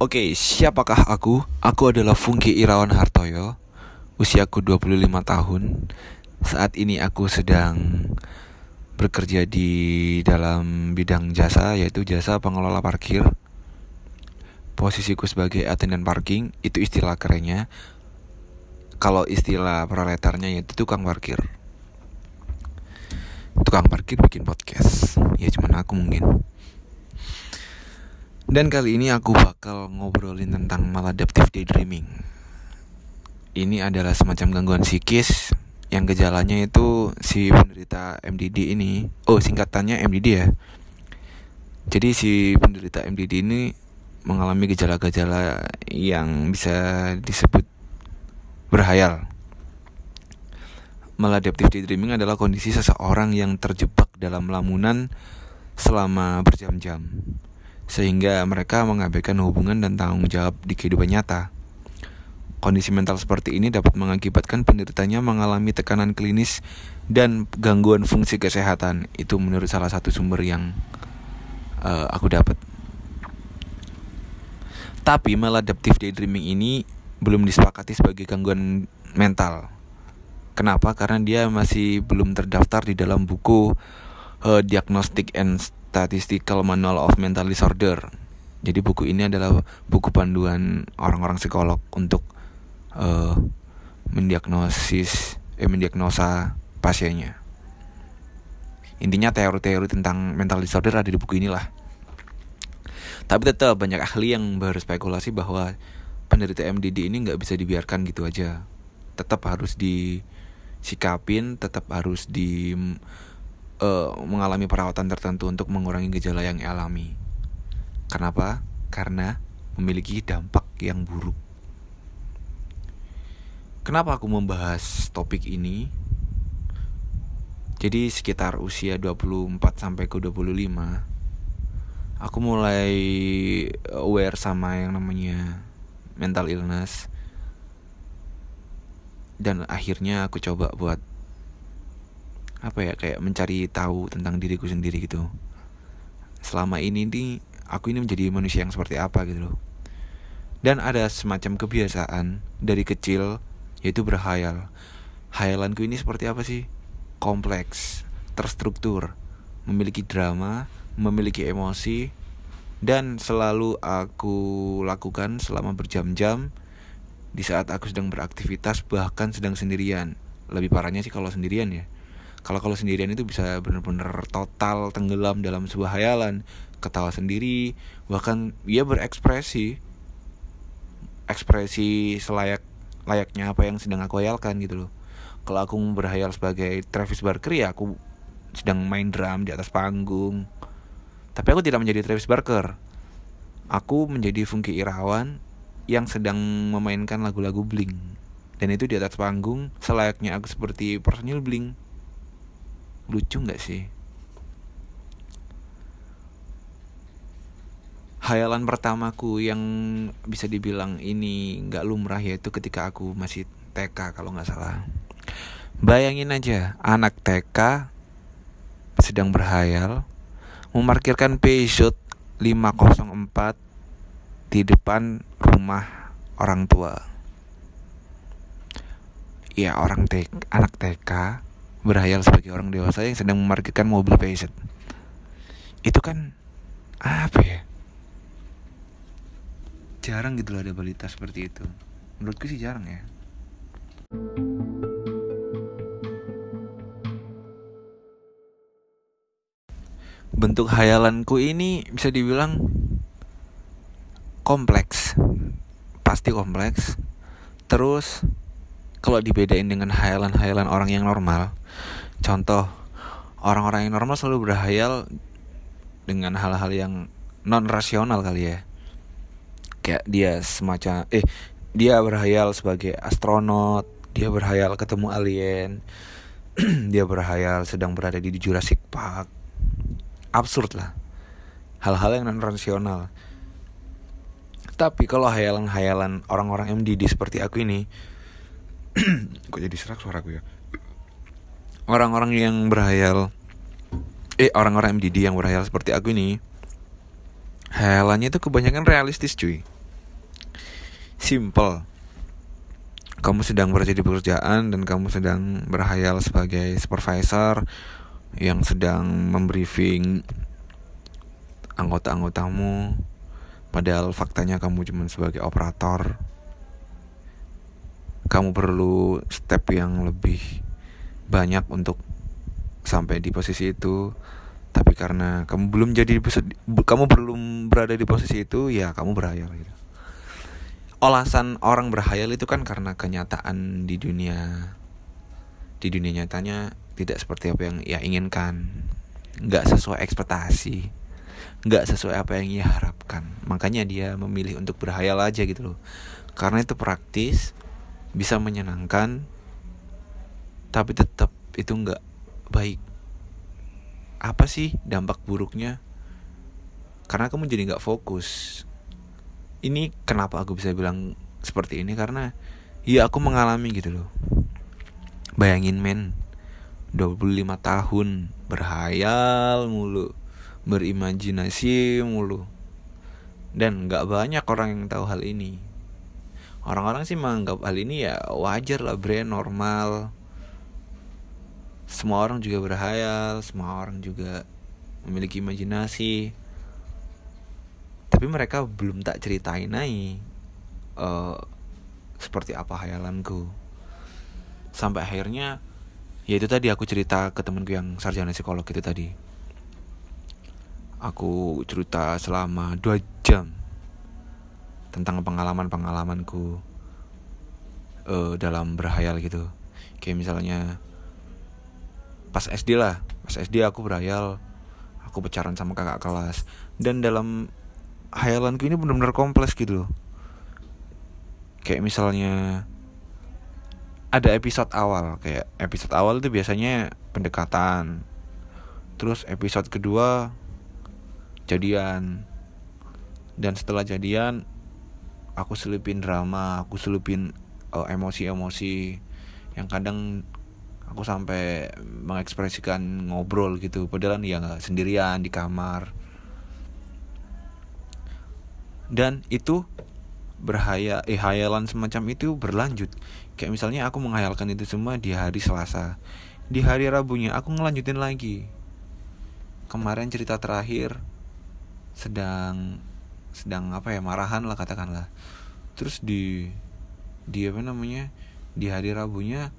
Oke, siapakah aku? Aku adalah Fungki Irawan Hartoyo Usiaku 25 tahun. Saat ini aku sedang bekerja di dalam bidang jasa Yaitu jasa pengelola parkir. Posisiku sebagai attendant parking Itu istilah kerennya. Kalau istilah proletarnya yaitu tukang parkir. Tukang parkir bikin podcast. Ya cuman aku mungkin dan kali ini aku bakal ngobrolin tentang maladaptive daydreaming. Ini adalah semacam gangguan psikis yang gejalanya itu si penderita MDD ini. Oh, singkatannya MDD ya. Jadi si penderita MDD ini mengalami gejala-gejala yang bisa disebut berhayal. Maladaptive daydreaming adalah kondisi seseorang yang terjebak dalam lamunan selama berjam-jam sehingga mereka mengabaikan hubungan dan tanggung jawab di kehidupan nyata. Kondisi mental seperti ini dapat mengakibatkan penderitanya mengalami tekanan klinis dan gangguan fungsi kesehatan. Itu menurut salah satu sumber yang uh, aku dapat. Tapi maladaptive daydreaming ini belum disepakati sebagai gangguan mental. Kenapa? Karena dia masih belum terdaftar di dalam buku uh, Diagnostic and Statistical Manual of Mental Disorder. Jadi buku ini adalah buku panduan orang-orang psikolog untuk uh, mendiagnosis, eh, mendiagnosa pasiennya. Intinya teori-teori tentang mental disorder ada di buku inilah. Tapi tetap banyak ahli yang berspekulasi bahwa penderita MDD ini nggak bisa dibiarkan gitu aja. Tetap harus disikapin, tetap harus di uh, mengalami perawatan tertentu untuk mengurangi gejala yang alami. Kenapa? Karena memiliki dampak yang buruk. Kenapa aku membahas topik ini? Jadi sekitar usia 24 sampai ke 25 aku mulai aware sama yang namanya mental illness dan akhirnya aku coba buat apa ya kayak mencari tahu tentang diriku sendiri gitu. Selama ini nih aku ini menjadi manusia yang seperti apa gitu loh. Dan ada semacam kebiasaan dari kecil yaitu berhayal. Hayalanku ini seperti apa sih? Kompleks terstruktur memiliki drama memiliki emosi dan selalu aku lakukan selama berjam-jam di saat aku sedang beraktivitas bahkan sedang sendirian. Lebih parahnya sih kalau sendirian ya kalau kalau sendirian itu bisa benar-benar total tenggelam dalam sebuah hayalan. Ketawa sendiri bahkan dia berekspresi. Ekspresi selayak layaknya apa yang sedang aku hayalkan gitu loh. Kalau aku berhayal sebagai Travis Barker ya aku sedang main drum di atas panggung. Tapi aku tidak menjadi Travis Barker. Aku menjadi Funky Irawan yang sedang memainkan lagu-lagu Blink. Dan itu di atas panggung selayaknya aku seperti personil Blink lucu nggak sih? Hayalan pertamaku yang bisa dibilang ini nggak lumrah yaitu ketika aku masih TK kalau nggak salah. Bayangin aja anak TK sedang berhayal memarkirkan Peugeot 504 di depan rumah orang tua. Ya orang TK, anak TK berhayal sebagai orang dewasa yang sedang memarkirkan mobil Peugeot itu kan apa ya? Jarang gitu loh ada balita seperti itu. Menurutku sih jarang ya. Bentuk hayalanku ini bisa dibilang kompleks. Pasti kompleks. Terus kalau dibedain dengan hayalan-hayalan orang yang normal contoh orang-orang yang normal selalu berhayal dengan hal-hal yang non rasional kali ya. Kayak dia semacam eh dia berhayal sebagai astronot dia berhayal ketemu alien dia berhayal sedang berada di Jurassic Park. Absurd lah. Hal-hal yang non rasional tapi kalau hayalan-hayalan orang-orang MDD seperti aku ini kok jadi serak suaraku ya? Orang-orang yang berhayal eh orang-orang MDD yang berhayal seperti aku ini hayalannya itu kebanyakan realistis cuy. Simple. Kamu sedang bekerja di pekerjaan dan kamu sedang berhayal sebagai supervisor yang sedang membriefing anggota-anggotamu padahal faktanya kamu cuma sebagai operator kamu perlu step yang lebih banyak untuk sampai di posisi itu. Tapi karena kamu belum jadi kamu belum berada di posisi itu ya kamu berhayal gitu. Olasan orang berhayal itu kan karena kenyataan di dunia di dunia nyatanya tidak seperti apa yang ia inginkan. Nggak sesuai ekspektasi. Nggak sesuai apa yang ia harapkan. Makanya dia memilih untuk berhayal aja gitu loh. Karena itu praktis bisa menyenangkan tapi tetap itu nggak baik. Apa sih dampak buruknya? Karena kamu jadi nggak fokus. Ini kenapa aku bisa bilang seperti ini? Karena ya aku mengalami gitu loh. Bayangin men 25 tahun berhayal mulu berimajinasi mulu. Dan nggak banyak orang yang tahu hal ini orang-orang sih menganggap hal ini ya wajar lah bre normal. Semua orang juga berhayal semua orang juga memiliki imajinasi. Tapi mereka belum tak ceritain nih uh, seperti apa hayalanku. Sampai akhirnya ya itu tadi aku cerita ke temenku yang sarjana psikolog itu tadi. Aku cerita selama dua jam tentang pengalaman-pengalamanku uh, dalam berhayal gitu. Kayak misalnya pas SD lah. Pas SD aku berhayal aku pacaran sama kakak kelas. Dan dalam hayalanku ini benar-benar kompleks gitu kayak misalnya ada episode awal. Kayak episode awal itu biasanya pendekatan. Terus episode kedua jadian. Dan setelah jadian aku selipin drama aku selipin uh, emosi-emosi yang kadang aku sampai mengekspresikan ngobrol gitu. Padahal ya nggak sendirian di kamar. Dan itu berhaya eh hayalan semacam itu berlanjut. Kayak misalnya aku menghayalkan itu semua di hari Selasa. Di hari Rabunya aku ngelanjutin lagi. Kemarin cerita terakhir sedang sedang apa ya marahan lah katakanlah. Terus di di apa namanya di hari Rabunya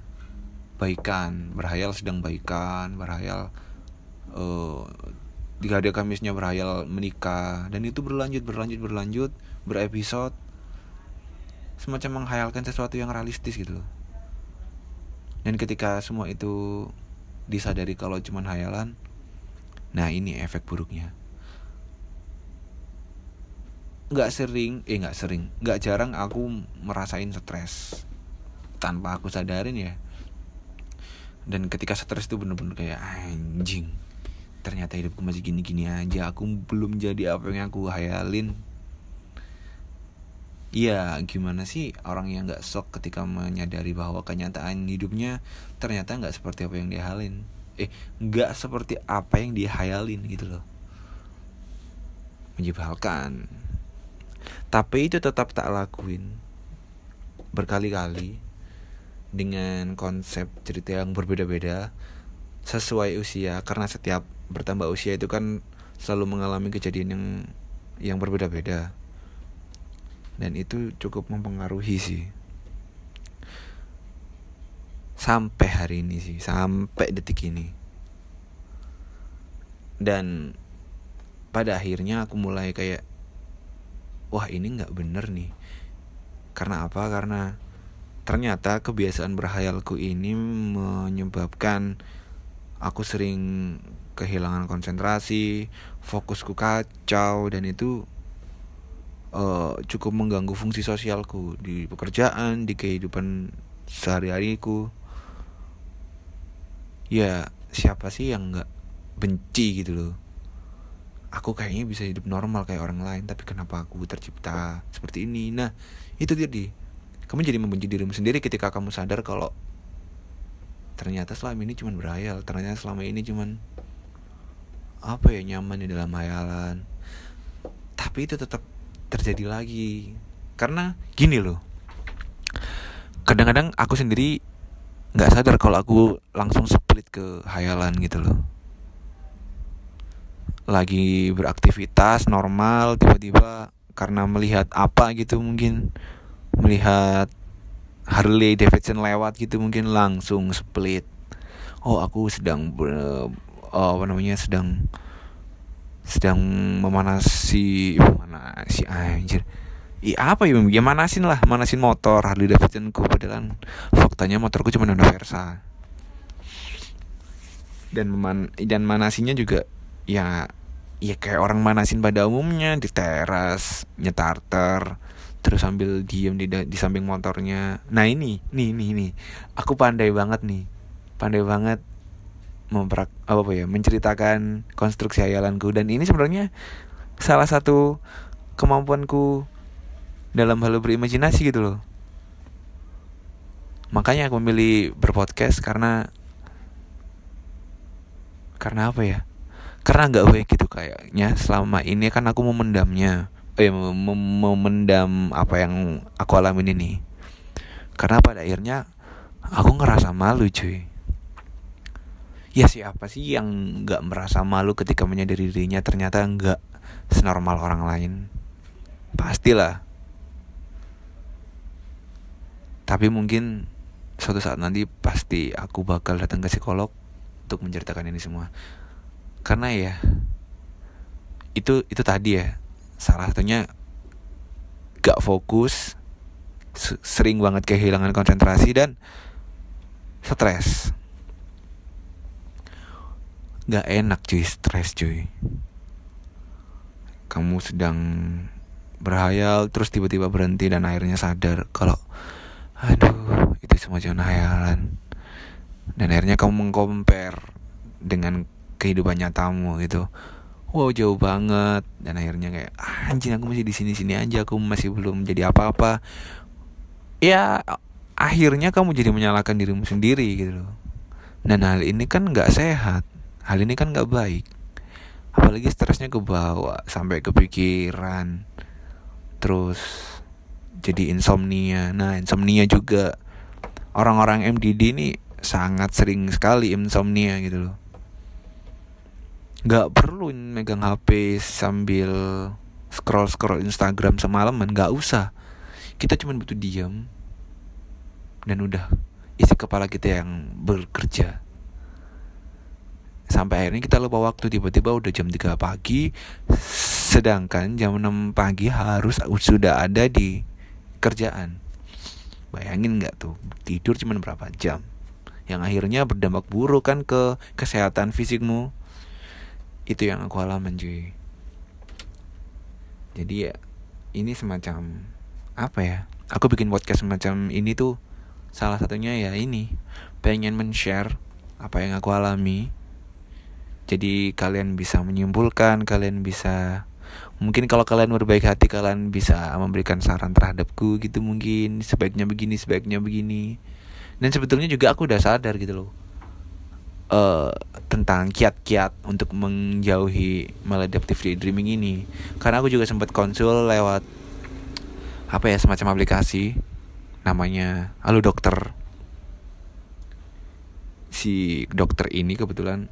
baikan berhayal sedang baikan berhayal uh, di hari Kamisnya berhayal menikah. Dan itu berlanjut berlanjut berlanjut berepisode. Semacam menghayalkan sesuatu yang realistis gitu loh. Dan ketika semua itu disadari kalau cuma hayalan nah ini efek buruknya nggak sering eh nggak sering nggak jarang aku merasain stres. Tanpa aku sadarin ya. Dan ketika stres itu bener-bener kayak anjing ternyata hidupku masih gini-gini aja aku belum jadi apa yang aku hayalin. Iya gimana sih orang yang gak sok ketika menyadari bahwa kenyataan hidupnya ternyata gak seperti apa yang dia halin Eh gak seperti apa yang dia hayalin gitu loh. Menyebalkan Tapi itu tetap tak lakuin. Berkali-kali Dengan konsep cerita yang berbeda-beda Sesuai usia. Karena setiap bertambah usia itu kan selalu mengalami kejadian yang yang berbeda-beda. Dan itu cukup mempengaruhi sih. Sampai hari ini sih sampai detik ini. Dan pada akhirnya aku mulai kayak wah ini nggak bener nih karena apa karena ternyata kebiasaan berhayalku ini menyebabkan aku sering kehilangan konsentrasi, fokusku kacau dan itu uh, cukup mengganggu fungsi sosialku di pekerjaan, di kehidupan sehari-hariku. Ya, siapa sih yang nggak benci gitu loh? Aku kayaknya bisa hidup normal kayak orang lain, tapi kenapa aku tercipta seperti ini? Nah, itu jadi kamu jadi membenci dirimu sendiri ketika kamu sadar kalau ternyata selama ini cuman berhayal, ternyata selama ini cuman apa ya nyaman di dalam hayalan. Tapi itu tetap terjadi lagi. Karena gini loh kadang-kadang aku sendiri nggak sadar kalau aku langsung split ke hayalan gitu loh lagi beraktivitas normal tiba-tiba karena melihat apa gitu mungkin melihat Harley Davidson lewat gitu mungkin langsung split. Oh aku sedang oh, apa namanya sedang sedang memanasi mana si anjir. I apa ya ya manasin lah manasin motor Harley Davidson ku padahal faktanya motorku cuma Honda Versa. Dan man dan manasinya juga ya ya kayak orang manasin pada umumnya di teras nyetarter terus sambil diem di di samping motornya. Nah ini nih nih nih. Aku pandai banget nih pandai banget memprak apa, apa ya menceritakan konstruksi hayalanku. Dan ini sebenarnya salah satu kemampuanku dalam hal berimajinasi gitu loh. Makanya aku memilih berpodcast karena karena apa ya karena nggak baik gitu kayaknya selama ini kan aku memendamnya eh memendam apa yang aku alami ini. Karena pada akhirnya aku ngerasa malu cuy. Ya siapa sih yang nggak merasa malu ketika menyadari dirinya? Ternyata nggak senormal orang lain. Pastilah. Tapi mungkin suatu saat nanti pasti aku bakal datang ke psikolog untuk menceritakan ini semua karena ya itu itu tadi ya salah satunya gak fokus sering banget kehilangan konsentrasi dan stres. Gak enak cuy, stres cuy. Kamu sedang berhayal terus tiba-tiba berhenti dan akhirnya sadar kalau aduh itu semua cuma hayalan. Dan akhirnya kamu mengcompare dengan kehidupan nyatamu gitu. Wow jauh banget. Dan akhirnya kayak anjing aku masih di sini sini aja aku masih belum jadi apa-apa. Ya akhirnya kamu jadi menyalahkan dirimu sendiri gitu loh. Dan hal ini kan nggak sehat. Hal ini kan nggak baik. Apalagi stresnya ke bawah sampai kepikiran terus jadi insomnia. Nah insomnia juga. Orang-orang MDD ini sangat sering sekali insomnia gitu loh nggak perlu megang HP sambil scroll scroll Instagram semalaman nggak usah. Kita cuma butuh diam dan udah. Isi kepala kita yang bekerja. Sampai akhirnya kita lupa waktu. Tiba-tiba udah jam 3 pagi. Sedangkan jam 6 pagi harus sudah ada di kerjaan. Bayangin nggak tuh? Tidur cuma berapa jam? Yang akhirnya berdampak buruk kan ke kesehatan fisikmu itu yang aku alami cuy. Jadi ya ini semacam apa ya aku bikin podcast semacam ini tuh salah satunya ya ini pengen men-share apa yang aku alami. Jadi kalian bisa menyimpulkan kalian bisa mungkin kalau kalian berbaik hati kalian bisa memberikan saran terhadapku gitu mungkin sebaiknya begini sebaiknya begini. Dan sebetulnya juga aku udah sadar gitu loh uh, tentang kiat-kiat untuk menjauhi maladaptive daydreaming ini. Karena aku juga sempat konsul lewat apa ya semacam aplikasi namanya halo dokter. Si dokter ini kebetulan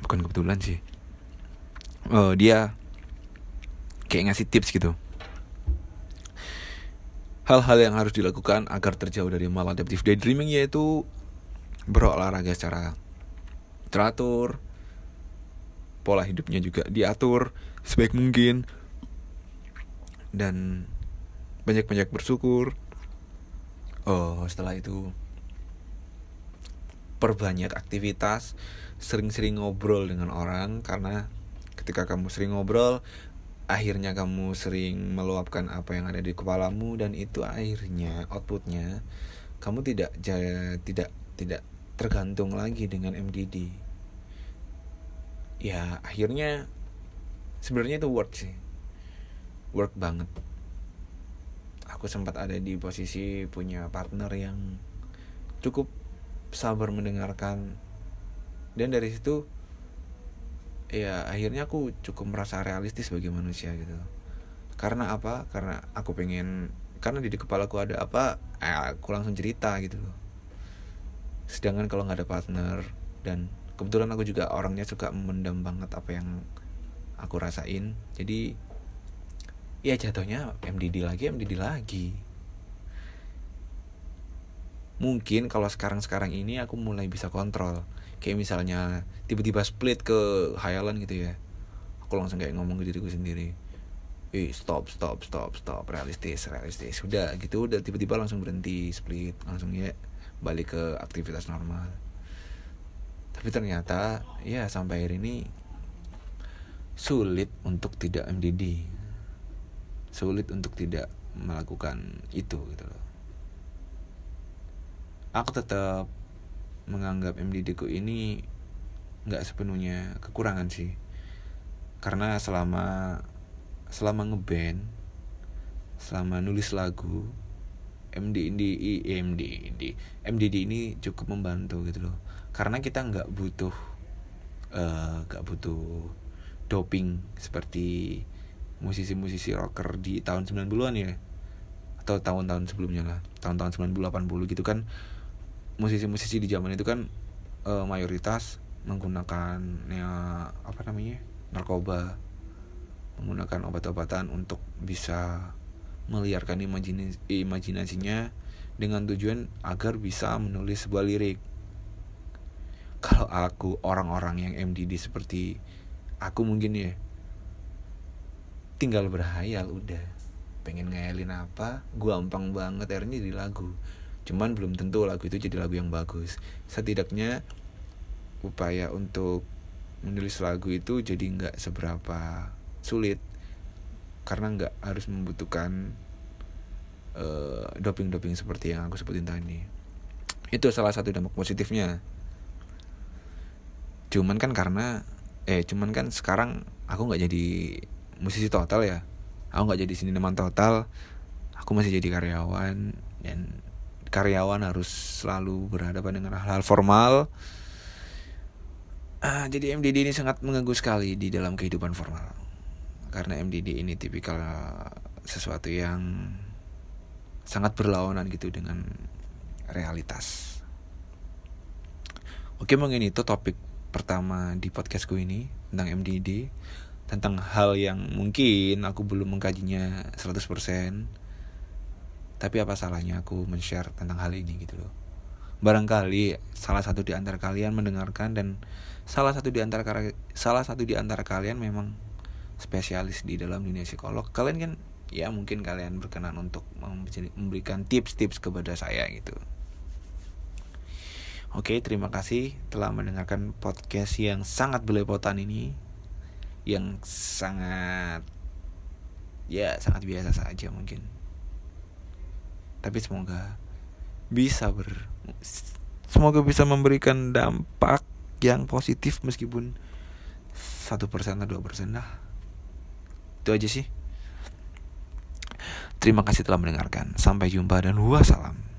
bukan kebetulan sih uh, dia kayak ngasih tips gitu. Hal-hal yang harus dilakukan agar terjauh dari maladaptive daydreaming yaitu berolahraga secara teratur pola hidupnya juga diatur sebaik mungkin. Dan banyak-banyak bersyukur. Oh setelah itu perbanyak aktivitas sering-sering ngobrol dengan orang. Karena ketika kamu sering ngobrol akhirnya kamu sering meluapkan apa yang ada di kepalamu. Dan itu akhirnya outputnya kamu tidak jaya, tidak tidak tergantung lagi dengan MDD ya akhirnya sebenarnya itu work sih. Work banget. Aku sempat ada di posisi punya partner yang cukup sabar mendengarkan. Dan dari situ ya akhirnya aku cukup merasa realistis sebagai manusia gitu. Karena apa? Karena aku pengen karena di kepala aku ada apa eh, aku langsung cerita gitu loh sedangkan kalau nggak ada partner dan kebetulan aku juga orangnya suka mendam banget apa yang aku rasain. Jadi ya jatuhnya MDD lagi MDD lagi. Mungkin kalau sekarang-sekarang ini aku mulai bisa kontrol. Kayak misalnya tiba-tiba split ke hayalan gitu ya. Aku langsung kayak ngomong ke diriku sendiri. Eh stop stop stop stop. Realistis realistis. Udah gitu. Udah tiba-tiba langsung berhenti split. Langsung ya balik ke aktivitas normal. Tapi ternyata ya sampai hari ini sulit untuk tidak MDD sulit untuk tidak melakukan itu gitu loh. Aku tetap menganggap MDD ku ini nggak sepenuhnya kekurangan sih. Karena selama selama ngeband selama nulis lagu MD MD MD MD MDD ini cukup membantu gitu loh. Karena kita nggak butuh uh, nggak butuh doping seperti musisi-musisi rocker di tahun 90-an ya. Atau tahun-tahun sebelumnya lah. Tahun-tahun 90 80 gitu kan. Musisi-musisi di zaman itu kan uh, mayoritas menggunakan ya apa namanya narkoba. Menggunakan obat-obatan untuk bisa meliarkan imajinasi imajinasinya dengan tujuan agar bisa menulis sebuah lirik. Kalau aku orang-orang yang MDD seperti aku mungkin ya tinggal berhayal udah. Pengen ngayalin apa gampang banget akhirnya di lagu. Cuman belum tentu lagu itu jadi lagu yang bagus. Setidaknya upaya untuk menulis lagu itu jadi nggak seberapa sulit karena nggak harus membutuhkan uh, doping-doping seperti yang aku sebutin tadi. Itu salah satu dampak positifnya. Cuman kan karena eh cuman kan sekarang aku nggak jadi musisi total ya. Aku nggak jadi seniman total. Aku masih jadi karyawan dan karyawan harus selalu berhadapan dengan hal-hal formal. Uh, jadi MDD ini sangat mengganggu sekali di dalam kehidupan formal karena MDD ini tipikal sesuatu yang sangat berlawanan gitu dengan realitas oke mungkin itu topik pertama di podcastku ini tentang MDD tentang hal yang mungkin aku belum mengkajinya 100% tapi apa salahnya aku men-share tentang hal ini gitu loh. Barangkali salah satu di antara kalian mendengarkan dan salah satu di antara salah satu di antara kalian memang spesialis di dalam dunia psikolog. Kalian kan ya mungkin kalian berkenan untuk memberikan tips-tips kepada saya gitu. Oke, terima kasih telah mendengarkan podcast yang sangat belepotan ini. Yang sangat ya sangat biasa saja mungkin tapi semoga bisa ber semoga bisa memberikan dampak yang positif meskipun satu persen atau dua persen lah itu aja sih. Terima kasih telah mendengarkan. Sampai jumpa dan wassalam